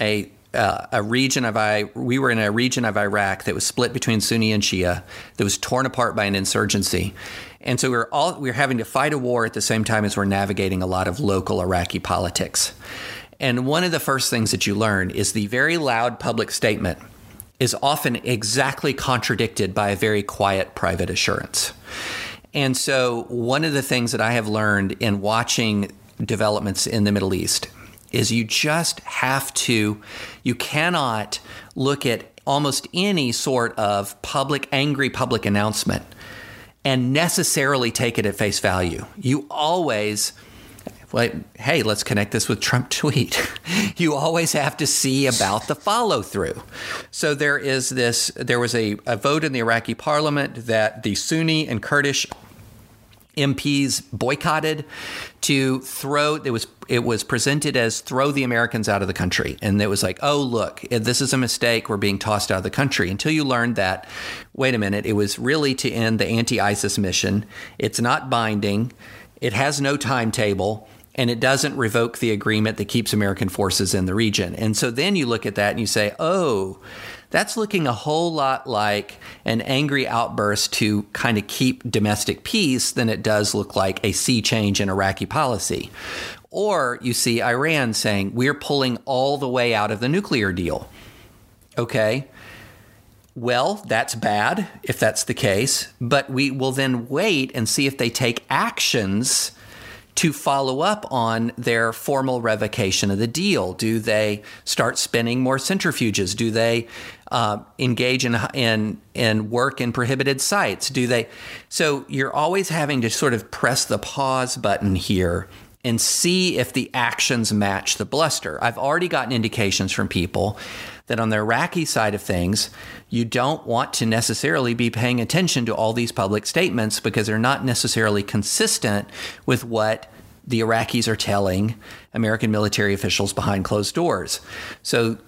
a uh, a region of I we were in a region of Iraq that was split between Sunni and Shia that was torn apart by an insurgency. And so we were all we were having to fight a war at the same time as we're navigating a lot of local Iraqi politics. And one of the first things that you learn is the very loud public statement is often exactly contradicted by a very quiet private assurance. And so one of the things that I have learned in watching developments in the Middle East is you just have to, you cannot look at almost any sort of public, angry public announcement and necessarily take it at face value. You always, well, hey, let's connect this with Trump [laughs] tweet. you always have to see about the follow through. So there is this. There was a, a vote in the Iraqi parliament that the Sunni and Kurdish MPs boycotted to throw it was it was presented as throw the Americans out of the country. And it was like oh look this is a mistake we're being tossed out of the country. Until you learned that wait a minute it was really to end the anti-ISIS mission. It's not binding. It has no timetable and it doesn't revoke the agreement that keeps American forces in the region and so then you look at that and you say oh that's looking a whole lot like an angry outburst to kind of keep domestic peace than it does look like a sea change in Iraqi policy. Or you see Iran saying, we're pulling all the way out of the nuclear deal. Okay. Well, that's bad if that's the case, but we will then wait and see if they take actions to follow up on their formal revocation of the deal? Do they start spinning more centrifuges? Do they uh, engage in, in in work in prohibited sites? Do they? So you're always having to sort of press the pause button here and see if the actions match the bluster. I've already gotten indications from people that on the Iraqi side of things, you don't want to necessarily be paying attention to all these public statements because they're not necessarily consistent with what the Iraqis are telling American military officials behind closed doors. So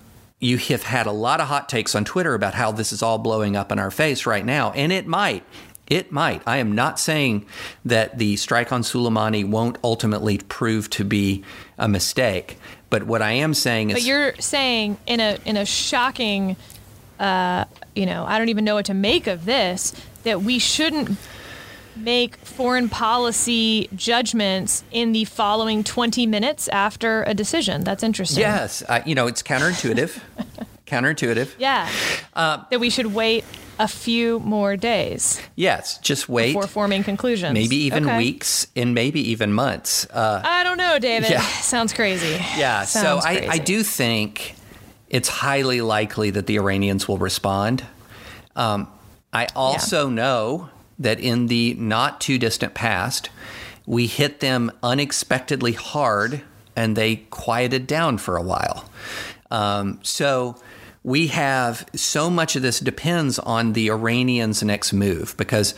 you have had a lot of hot takes on Twitter about how this is all blowing up in our face right now, and it might. It might. I am not saying that the strike on Soleimani won't ultimately prove to be a mistake, but what I am saying is. But you're saying in a in a shocking, uh, you know, I don't even know what to make of this. That we shouldn't make foreign policy judgments in the following 20 minutes after a decision. That's interesting. Yes, uh, you know, it's counterintuitive. [laughs] counterintuitive. Yeah. Uh, that we should wait a few more days. Yes, just wait before forming conclusions. Maybe even okay. weeks and maybe even months. Uh, I don't know, David. Yeah. [laughs] Sounds crazy. Yeah. Sounds so crazy. I, I do think it's highly likely that the Iranians will respond. Um, I also yeah. know that in the not too distant past, we hit them unexpectedly hard and they quieted down for a while. Um, so we have so much of this depends on the Iranians' next move because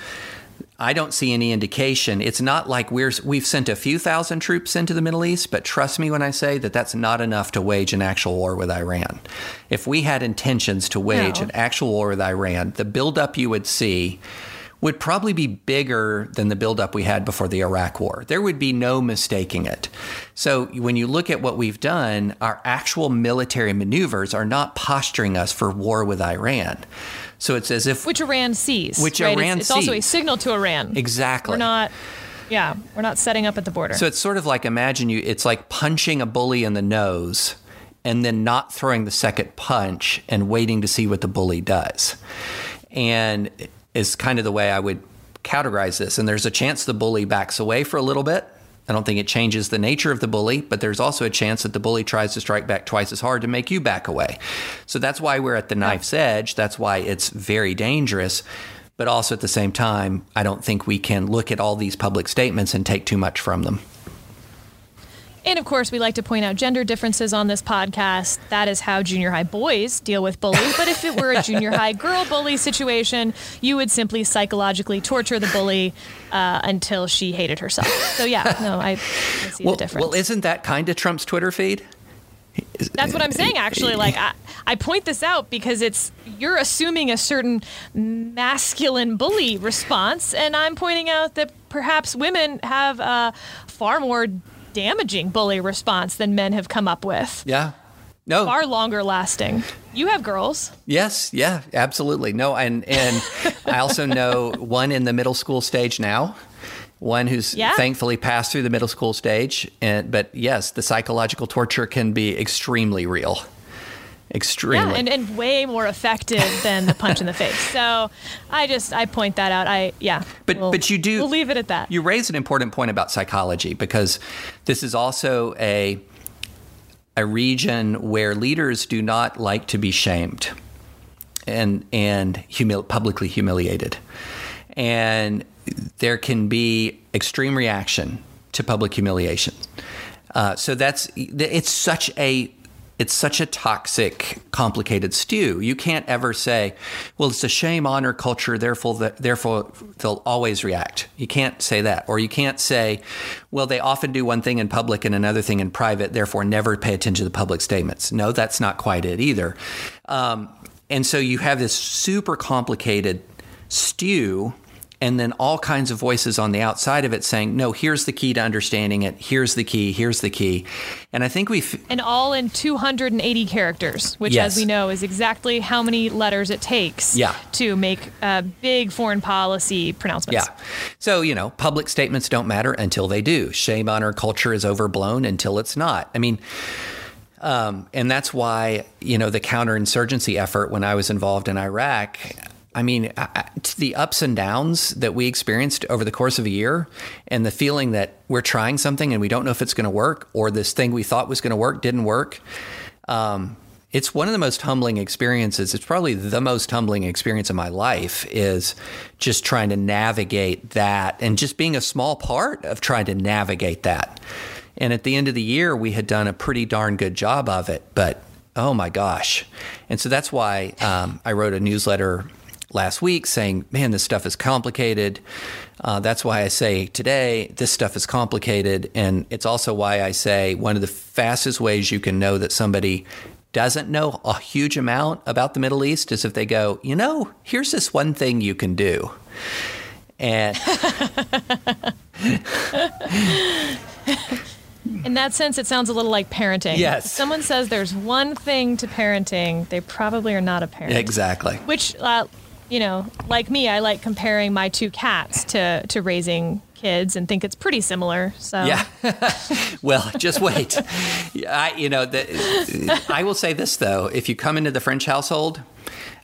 I don't see any indication. It's not like we're we've sent a few thousand troops into the Middle East, but trust me when I say that that's not enough to wage an actual war with Iran. If we had intentions to wage no. an actual war with Iran, the buildup you would see would probably be bigger than the buildup we had before the Iraq War. There would be no mistaking it. So when you look at what we've done, our actual military maneuvers are not posturing us for war with Iran. So it's as if which Iran sees, which right? Iran it's, sees. It's also a signal to Iran. Exactly. We're not. Yeah, we're not setting up at the border. So it's sort of like imagine you. It's like punching a bully in the nose and then not throwing the second punch and waiting to see what the bully does. And is kind of the way I would categorize this. And there's a chance the bully backs away for a little bit. I don't think it changes the nature of the bully, but there's also a chance that the bully tries to strike back twice as hard to make you back away. So that's why we're at the knife's edge. That's why it's very dangerous. But also at the same time, I don't think we can look at all these public statements and take too much from them. And of course, we like to point out gender differences on this podcast. That is how junior high boys deal with bullying. But if it were a junior high girl bully situation, you would simply psychologically torture the bully uh, until she hated herself. So yeah, no, I, I see well, the difference. Well, isn't that kind of Trump's Twitter feed? That's what I'm saying. Actually, like I, I point this out because it's you're assuming a certain masculine bully response, and I'm pointing out that perhaps women have a far more damaging bully response than men have come up with. Yeah. No. Far longer lasting. You have girls. Yes, yeah, absolutely. No, and and I also know one in the middle school stage now. One who's yeah. thankfully passed through the middle school stage, and but yes, the psychological torture can be extremely real extremely. Yeah, and, and way more effective than the punch in the face. So i just i point that out. I yeah but we'll, but you do we'll leave it at that. You raise an important point about psychology because this is also a a region where leaders do not like to be shamed and and humil- publicly humiliated. And there can be extreme reaction to public humiliation. Uh, so that's it's such a it's such a toxic, complicated stew. You can't ever say, "Well, it's a shame, honor culture, therefore, the, therefore they'll always react." You can't say that, or you can't say, "Well, they often do one thing in public and another thing in private, therefore never pay attention to the public statements." No, that's not quite it either. Um, and so you have this super complicated stew and then all kinds of voices on the outside of it saying, "No, here's the key to understanding it. Here's the key. Here's the key." And I think we f- and all in 280 characters, which, Yes. as we know, is exactly how many letters it takes Yeah. to make uh, big foreign policy pronouncements. Yeah. So, you know, public statements don't matter until they do. Shame on our culture is overblown until it's not. I mean, um, and that's why, you know, the counterinsurgency effort when I was involved in Iraq, I mean, the ups and downs that we experienced over the course of a year and the feeling that we're trying something and we don't know if it's going to work or this thing we thought was going to work didn't work. Um, it's one of the most humbling experiences. It's probably the most humbling experience of my life is just trying to navigate that and just being a small part of trying to navigate that. And at the end of the year, we had done a pretty darn good job of it, but oh my gosh. And so that's why um, I wrote a newsletter last week saying, man, this stuff is complicated. Uh, that's why I say today, this stuff is complicated. And it's also why I say one of the fastest ways you can know that somebody doesn't know a huge amount about the Middle East is if they go, you know, here's this one thing you can do. And In that sense, it sounds a little like parenting. Yes. If someone says there's one thing to parenting, they probably are not a parent. exactly. Which, uh, you know, like me, I like comparing my two cats to, to raising kids and think it's pretty similar. So Yeah. [laughs] well, just wait. I, you know, the, I will say this though: if you come into the French household,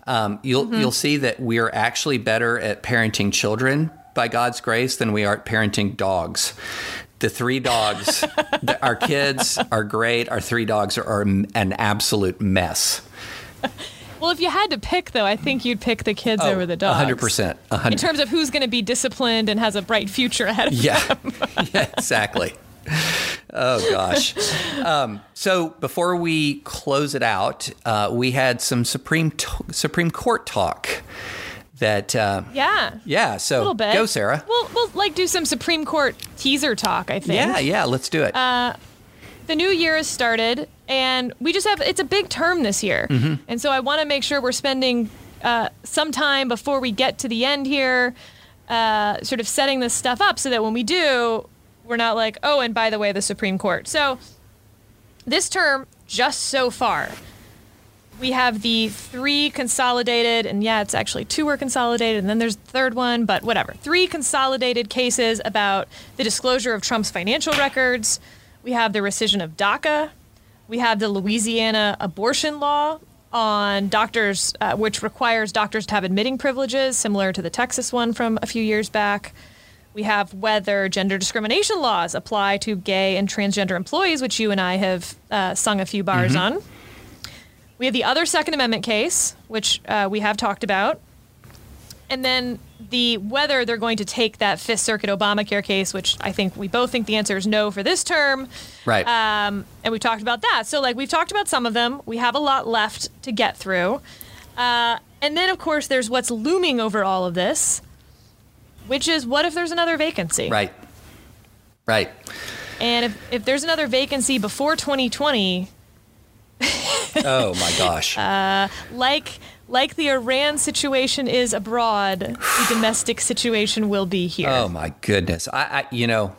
um, you'll Mm-hmm. you'll see that we are actually better at parenting children by God's grace than we are at parenting dogs. The three dogs, [laughs] the, our kids are great. Our three dogs are, are an absolute mess. Well, if you had to pick, though, I think you'd pick the kids over the dogs. Oh, hundred percent. In terms of who's going to be disciplined and has a bright future ahead of Yeah, [laughs] yeah, exactly. Oh gosh. [laughs] Um, so before we close it out, uh, we had some Supreme t- Supreme Court talk. That uh, Yeah. yeah. So A little bit. go, Sarah. We'll, we'll like do some Supreme Court teaser talk, I think. Yeah, yeah. Let's do it. the new year has started and we just have it's a big term this year. Mm-hmm. and so i want to make sure we're spending uh, some time before we get to the end here uh, sort of setting this stuff up so that when we do we're not like oh and by the way the supreme court. So this term just so far we have the three consolidated and yeah it's actually two were consolidated and then there's the third one but whatever. Three consolidated cases about the disclosure of trump's financial records. We have the rescission of daca we have the louisiana abortion law on doctors uh, which requires doctors to have admitting privileges similar to the texas one from a few years back. We have whether gender discrimination laws apply to gay and transgender employees which you and i have uh, sung a few bars on. We have the other Second Amendment case, which uh, we have talked about. And then the whether they're going to take that Fifth Circuit Obamacare case, which I think we both think the answer is no for this term. right. Um, and we talked about that. So, like, we've talked about some of them. We have a lot left to get through. Uh, and then, of course, there's what's looming over all of this, which is what if there's another vacancy? right. Right. And if, if there's another vacancy before 2020, Oh my gosh. [laughs] like like the Iran situation is abroad, the [sighs] domestic situation will be here. Oh my goodness. I, I you know,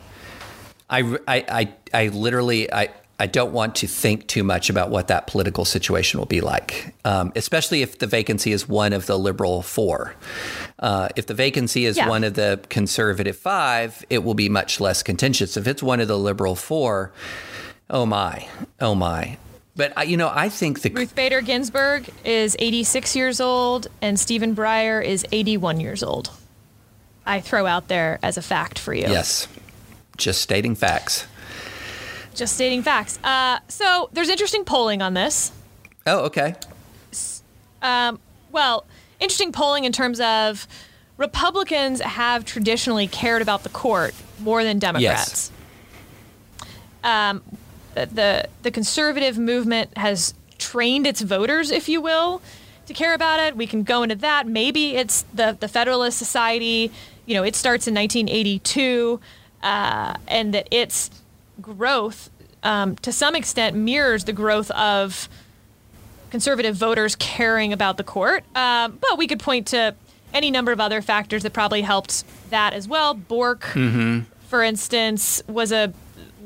I, I, I, I literally, I, I don't want to think too much about what that political situation will be like, um, especially if the vacancy is one of the liberal four. Uh, if the vacancy is Yeah. one of the conservative five, it will be much less contentious. If it's one of the liberal four, oh my, oh my. But I, you know, I think the Ruth Bader Ginsburg is 86 years old, and Stephen Breyer is 81 years old. I throw out there as a fact for you. yes, just stating facts. Just stating facts. Uh, so there's interesting polling on this. Oh, okay. Well, interesting polling in terms of Republicans have traditionally cared about the court more than Democrats. Yes. um, the the conservative movement has trained its voters, if you will, to care about it. We can go into that. Maybe it's the the Federalist Society. You know, it starts in 1982, uh, and that its growth, um, to some extent, mirrors the growth of conservative voters caring about the court. Um, but we could point to any number of other factors that probably helped that as well. Bork, Mm-hmm. for instance, was a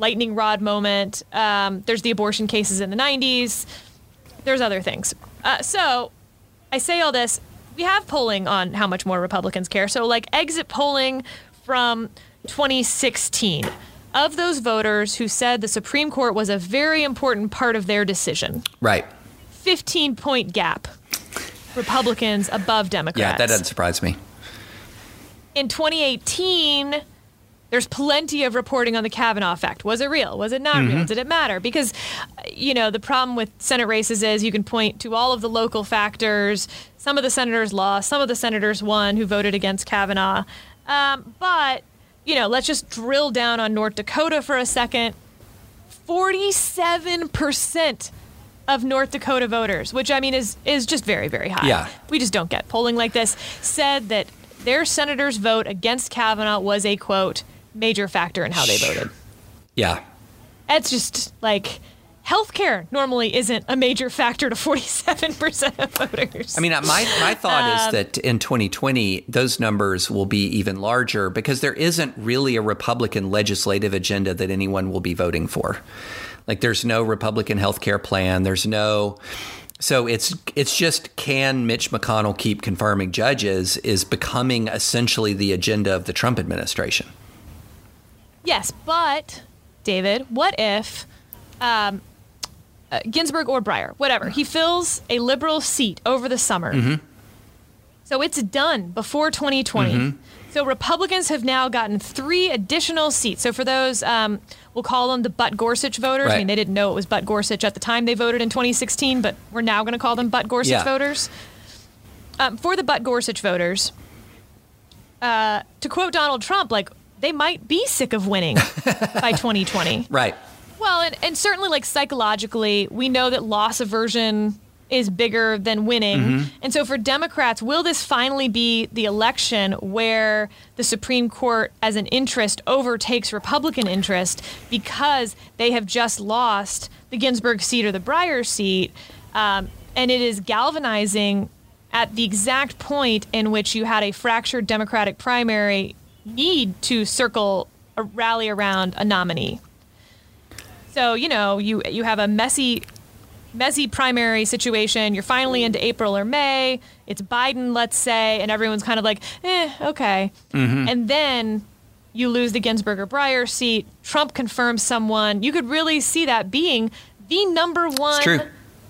lightning rod moment. Um, there's the abortion cases in the 90s. There's other things. Uh, so I say all this. We have polling on how much more Republicans care. So, like exit polling from 2016 of those voters who said the Supreme Court was a very important part of their decision. Right. 15 point gap. Republicans above Democrats. Yeah, that doesn't surprise me. In 2018, there's plenty of reporting on the Kavanaugh effect. Was it real? Was it not Mm-hmm. real? Did it matter? Because, you know, the problem with Senate races is you can point to all of the local factors. Some of the senators lost, some of the senators won who voted against Kavanaugh. Um, but, you know, let's just drill down on North Dakota for a second. 47% of North Dakota voters, which I mean is is just very very high. Yeah. We just don't get polling like this. Said that their senator's vote against Kavanaugh was a quote major factor in how they voted. Yeah. It's just like healthcare normally isn't a major factor to 47% of voters. I mean, uh, my, my thought Um, is that in 2020, those numbers will be even larger because there isn't really a Republican legislative agenda that anyone will be voting for. Like, there's no Republican healthcare plan. There's no. So it's it's just can Mitch McConnell keep confirming judges is becoming essentially the agenda of the Trump administration. Yes, but David, what if um, uh, Ginsburg or Breyer, whatever, he fills a liberal seat over the summer. So it's done before 2020. So Republicans have now gotten three additional seats. So for those, um, we'll call them the But Gorsuch voters. I mean, they didn't know it was But Gorsuch at the time they voted in 2016, but we're now going to call them But Gorsuch Yeah. voters. Um, for the But Gorsuch voters, uh, to quote Donald Trump, like they might be sick of winning [laughs] by 2020. Right. Well, and, and certainly, like psychologically, we know that loss aversion is bigger than winning. And so, for Democrats, will this finally be the election where the Supreme Court, as an interest, overtakes Republican interest because they have just lost the Ginsburg seat or the Breyer seat? Um, and it is galvanizing at the exact point in which you had a fractured Democratic primary need to circle a rally around a nominee. So you know you you have a messy, messy primary situation. You're finally into April or May. It's Biden, let's say, and everyone's kind of like, eh, okay. And then you lose the Ginsburg or Breyer seat. Trump confirms someone. You could really see that being the number one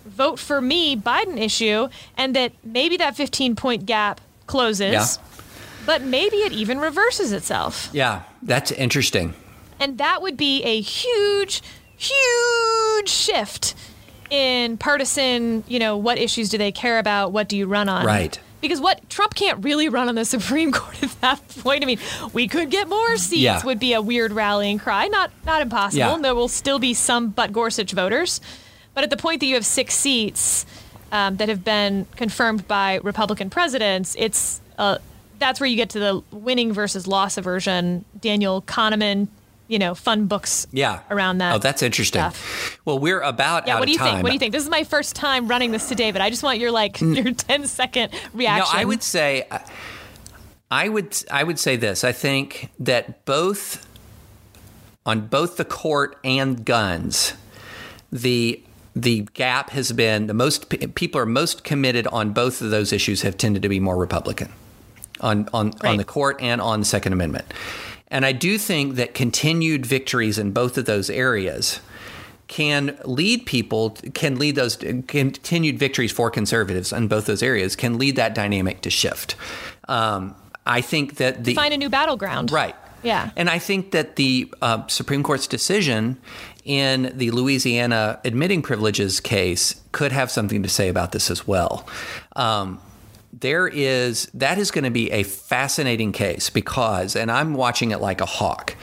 vote for me Biden issue, and that maybe that 15 point gap closes. Yeah. But maybe it even reverses itself. Yeah. That's interesting. And that would be a huge, huge shift in partisan, you know, what issues do they care about? What do you run on? Right. Because what Trump can't really run on the [laughs] Supreme Court at that point. I mean, we could get more seats Yeah. would be a weird rallying cry. Not not impossible. Yeah. There will still be some but Gorsuch voters. But at the point that you have six seats um, that have been confirmed by Republican presidents, it's uh, that's where you get to the winning versus loss aversion. Daniel Kahneman, you know, fun books Yeah. around that. Oh, that's interesting. stuff. Well, we're about Yeah, what do you time. think? What do you think? This is my first time running this to David. I just want your like mm. your [laughs] 10 second reaction. No, I would say, uh, I would, I would say this. I think that both, on both the court and guns, the the gap has been the most people are most committed on both of those issues have tended to be more Republican on on on the court and on the Second Amendment. And I do think that continued victories in both of those areas can lead people can lead those continued victories for conservatives in both those areas can lead that dynamic to shift. Um, I think that the find a new battleground. Right. Yeah. And I think that the uh, Supreme Court's decision in the Louisiana admitting privileges case could have something to say about this as well. Um, there is that is going to be a fascinating case because, and I'm watching it like a hawk,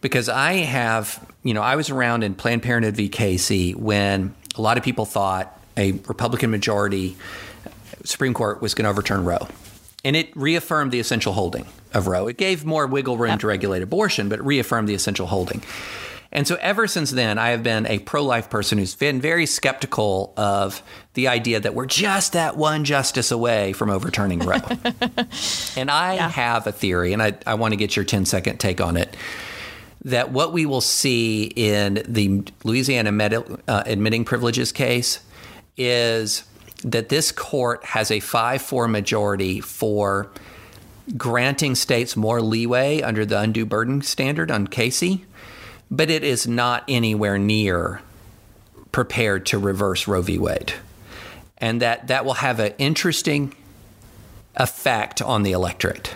because I have you know, I was around in Planned Parenthood v. Casey when a lot of people thought a Republican majority uh, Supreme Court was going to overturn Roe. And it reaffirmed the essential holding of Roe. It gave more wiggle room to regulate abortion, but it reaffirmed the essential holding. And so ever since then, I have been a pro life person who's been very skeptical of the idea that we're just that one justice away from overturning Roe. [laughs] and I Yeah. have a theory, and I, I want to get your 10 second take on it that what we will see in the Louisiana med- uh, admitting privileges case is that this court has a 5 4 majority for granting states more leeway under the undue burden standard on Casey, but it is not anywhere near prepared to reverse Roe v. Wade. And that, that will have an interesting effect on the electorate.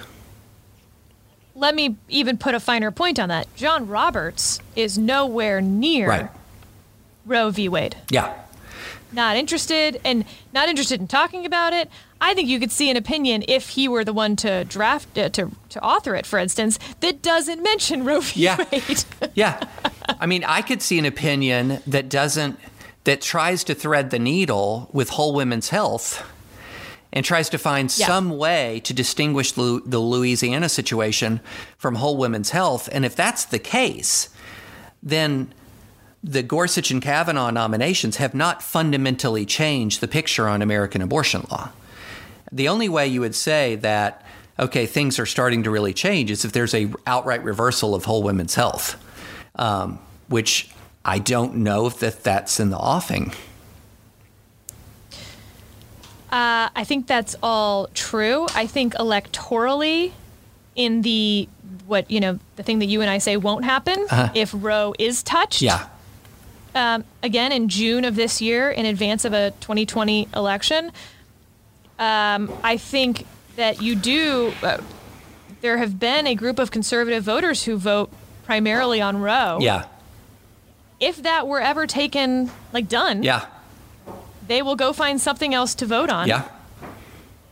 Let me even put a finer point on that. John Roberts is nowhere near Right. Roe v. Wade. Yeah. Not interested and not interested in talking about it. I think you could see an opinion if he were the one to draft uh, to to author it, for instance, that doesn't mention Roe v. Yeah. Wade. [laughs] Yeah. I mean, I could see an opinion that doesn't, that tries to thread the needle with whole women's health and tries to find Yeah. some way to distinguish the Louisiana situation from whole women's health. And if that's the case, then the Gorsuch and Kavanaugh nominations have not fundamentally changed the picture on American abortion law. The only way you would say that, okay, things are starting to really change is if there's a outright reversal of whole women's health, um, which I don't know if that that's in the offing. Uh, I think that's all true. I think electorally, in the what you know, the thing that you and I say won't happen if Roe is touched. Uh-huh. Yeah. Um, again in June of this year, in advance of a 2020 election, um, I think that you do. Uh, there have been a group of conservative voters who vote primarily on Roe. Yeah. If that were ever taken, like done, Yeah. they will go find something else to vote on. Yeah.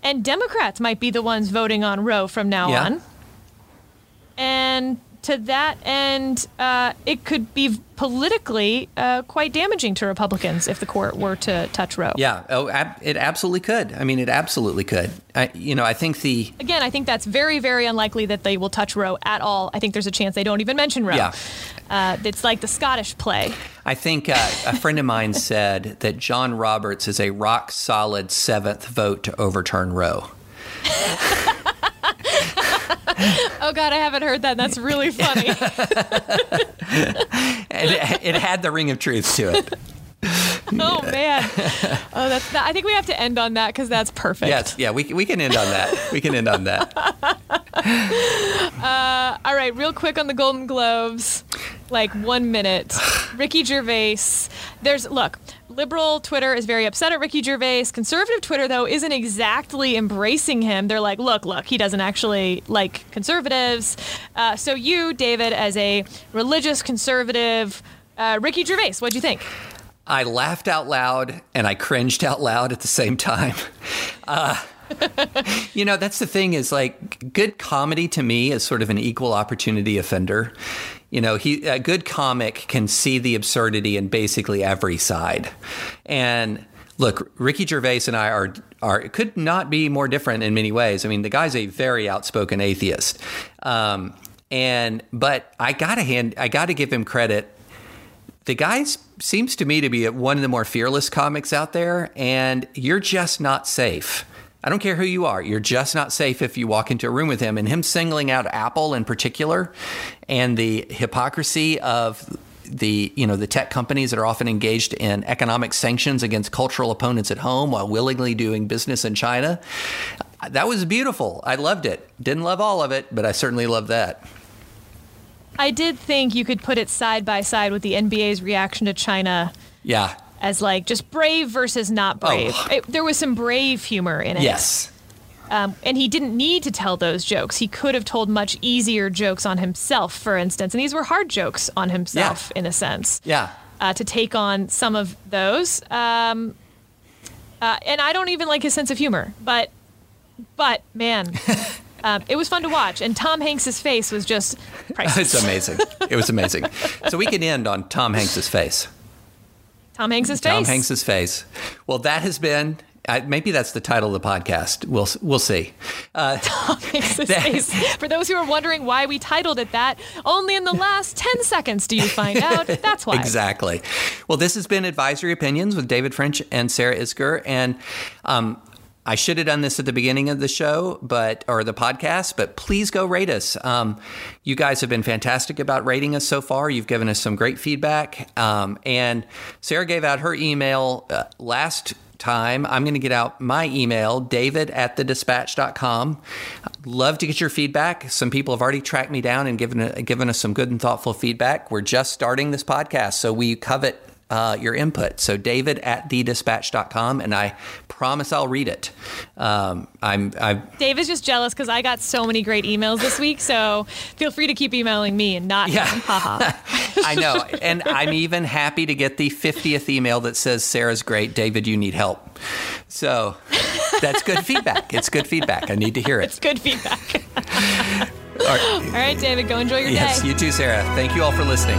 And Democrats might be the ones voting on Roe from now Yeah. on. And to that end, uh, it could be politically uh, quite damaging to Republicans if the court were to touch Roe. Yeah. Oh, ab- it absolutely could. I mean, it absolutely could. I, you know, I think the Again, I think that's very, very unlikely that they will touch Roe at all. I think there's a chance they don't even mention Roe. Yeah. Uh, it's like the Scottish play. I think uh, a friend of mine said that John Roberts is a rock solid seventh vote to overturn Roe. [laughs] Oh God, I haven't heard that. That's really funny. [laughs] It, it had the ring of truth to it. oh man. Oh, that's. I think we have to end on that because that's perfect. Yes. Yeah. We, we can end on that. We can end on that. [laughs] Uh, all right, real quick on the Golden Globes, like one minute. [sighs] Ricky Gervais. There's look. Liberal Twitter is very upset at Ricky Gervais. Conservative Twitter, though, isn't exactly embracing him. They're like, look, look, he doesn't actually like conservatives. Uh, so, you, David, as a religious conservative, uh, Ricky Gervais, what'd you think? I laughed out loud and I cringed out loud at the same time. [laughs] Uh, you know, that's the thing is like good comedy to me is sort of an equal opportunity offender. You know, he a good comic can see the absurdity in basically every side. And look, Ricky Gervais and I are are could not be more different in many ways. I mean, the guy's a very outspoken atheist. Um, and but I gotta hand I gotta give him credit the guy seems to me to be one of the more fearless comics out there, and you're just not safe. I don't care who you are, you're just not safe if you walk into a room with him. And him singling out Apple in particular, and the hypocrisy of the you know the tech companies that are often engaged in economic sanctions against cultural opponents at home while willingly doing business in China. That was beautiful. I loved it. Didn't love all of it, but I certainly loved that. I did think you could put it side by side with the NBA's reaction to China Yeah. As like just brave versus not brave. Oh. It- there was some brave humor in it. Yes. Um, and he didn't need to tell those jokes. He could have told much easier jokes on himself, for instance. And these were hard jokes on himself, in a sense, Yeah. uh, to take on some of those. Um, uh, and I don't even like his sense of humor, but, but man, [laughs] Um, it was fun to watch, and Tom Hanks's face was just [laughs] priceless. it's amazing. It was amazing. so we can end on Tom Hanks's face. Tom Hanks's face. Tom Hanks's face. Well, that has been. Uh, maybe that's the title of the podcast. We'll we'll see. Uh, [laughs] Tom Hanks's face. For those who are wondering why we titled it that, only in the last [laughs] ten seconds do you find out. That's why. exactly. Well, this has been Advisory Opinions with David French and Sarah Isgur, and um, I should have done this at the beginning of the show, but or the podcast. But please go rate us. Um, you guys have been fantastic about rating us so far. You've given us some great feedback, um, and Sarah gave out her email uh, last time. I'm going to get out my email, david at thedispatch.com. Love to get your feedback. Some people have already tracked me down and given, given us some good and thoughtful feedback. We're just starting this podcast, so we covet uh, your input. So David at thedispatch.com, and I promise I'll read it. Um, I'm, I'm David's just jealous because I got so many great emails this week. So feel free to keep emailing me and not Yeah. Haha. [laughs] I know, and I'm even happy to get the 50th email that says Sarah's great, David, you need help. So that's good feedback. It's good feedback. I need to hear it. it's good feedback. All right. [laughs] All right, David, go enjoy your Yes, day. you too, Sarah. Thank you all for listening.